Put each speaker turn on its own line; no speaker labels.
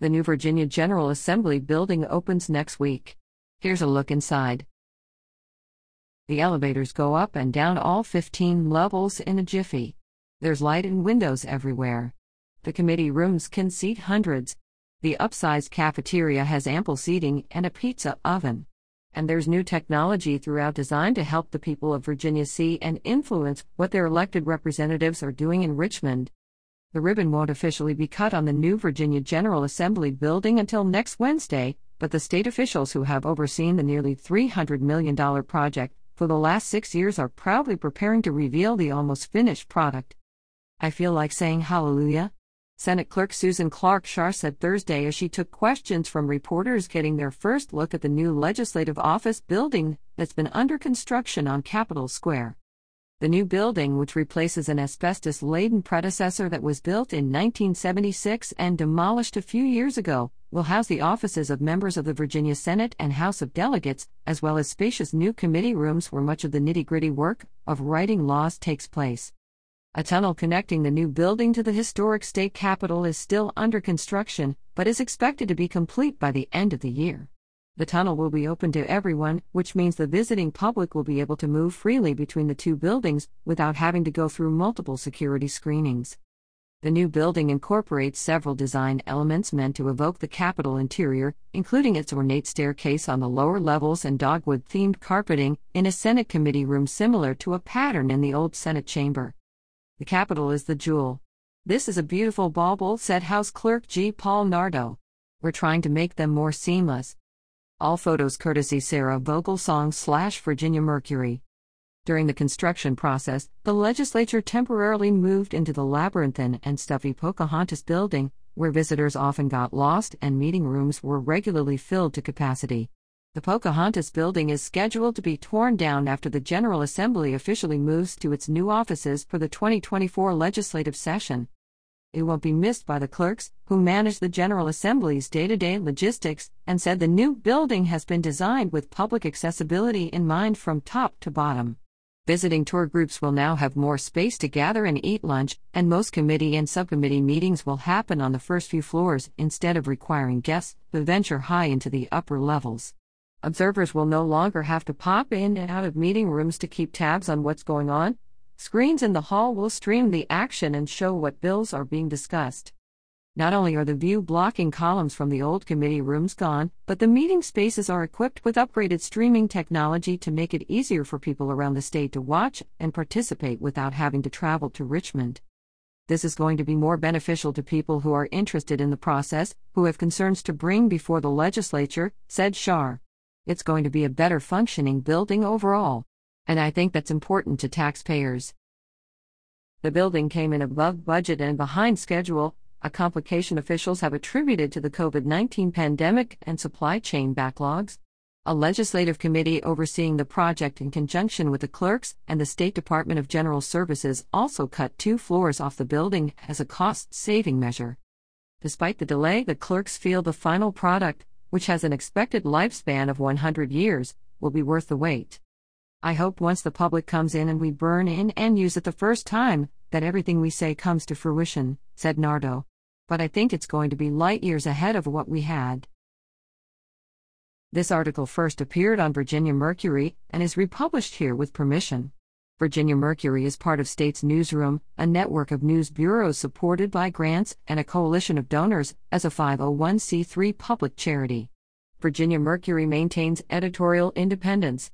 The new Virginia General Assembly building opens next week. Here's a look inside. The elevators go up and down all 15 levels in a jiffy. There's light and windows everywhere. The committee rooms can seat hundreds. The upsized cafeteria has ample seating and a pizza oven. And there's new technology throughout designed to help the people of Virginia see and influence what their elected representatives are doing in Richmond. The ribbon won't officially be cut on the new Virginia General Assembly building until next Wednesday, but the state officials who have overseen the nearly $300 million project for the last six years are proudly preparing to reveal the almost finished product. I feel like saying hallelujah. Senate Clerk Susan Clarke Schaar said Thursday as she took questions from reporters getting their first look at the new legislative office building that's been under construction on Capitol Square. The new building, which replaces an asbestos laden predecessor that was built in 1976 and demolished a few years ago, will house the offices of members of the Virginia Senate and House of Delegates, as well as spacious new committee rooms where much of the nitty gritty work of writing laws takes place. A tunnel connecting the new building to the historic state capitol is still under construction, but is expected to be complete by the end of the year. The tunnel will be open to everyone, which means the visiting public will be able to move freely between the two buildings without having to go through multiple security screenings. The new building incorporates several design elements meant to evoke the Capitol interior, including its ornate staircase on the lower levels and dogwood themed carpeting in a Senate committee room similar to a pattern in the old Senate chamber. The Capitol is the jewel. This is a beautiful bauble, said House Clerk G. Paul Nardo. We're trying to make them more seamless, all photos courtesy Sarah Vogelsong slash Virginia Mercury. During the construction process, the legislature temporarily moved into the labyrinthine and stuffy Pocahontas building, where visitors often got lost and meeting rooms were regularly filled to capacity. The Pocahontas building is scheduled to be torn down after the General Assembly officially moves to its new offices for the 2024 legislative session it won't be missed by the clerks, who manage the General Assembly's day to day logistics, and said the new building has been designed with public accessibility in mind from top to bottom. Visiting tour groups will now have more space to gather and eat lunch, and most committee and subcommittee meetings will happen on the first few floors instead of requiring guests to venture high into the upper levels. Observers will no longer have to pop in and out of meeting rooms to keep tabs on what's going on, Screens in the hall will stream the action and show what bills are being discussed. Not only are the view blocking columns from the old committee rooms gone, but the meeting spaces are equipped with upgraded streaming technology to make it easier for people around the state to watch and participate without having to travel to Richmond. This is going to be more beneficial to people who are interested in the process, who have concerns to bring before the legislature, said Schaar. It's going to be a better functioning building overall and I think that's important to taxpayers. The building came in above budget and behind schedule, a complication officials have attributed to the COVID 19 pandemic and supply chain backlogs. A legislative committee overseeing the project in conjunction with the clerks and the State Department of General Services also cut two floors off the building as a cost saving measure. Despite the delay, the clerks feel the final product, which has an expected lifespan of 100 years, will be worth the wait. I hope once the public comes in and we burn in and use it the first time, that everything we say comes to fruition, said Nardo. But I think it's going to be light years ahead of what we had. This article first appeared on Virginia Mercury and is republished here with permission. Virginia Mercury is part of States Newsroom, a network of news bureaus supported by grants and a coalition of donors as a 501c3 public charity. Virginia Mercury maintains editorial independence,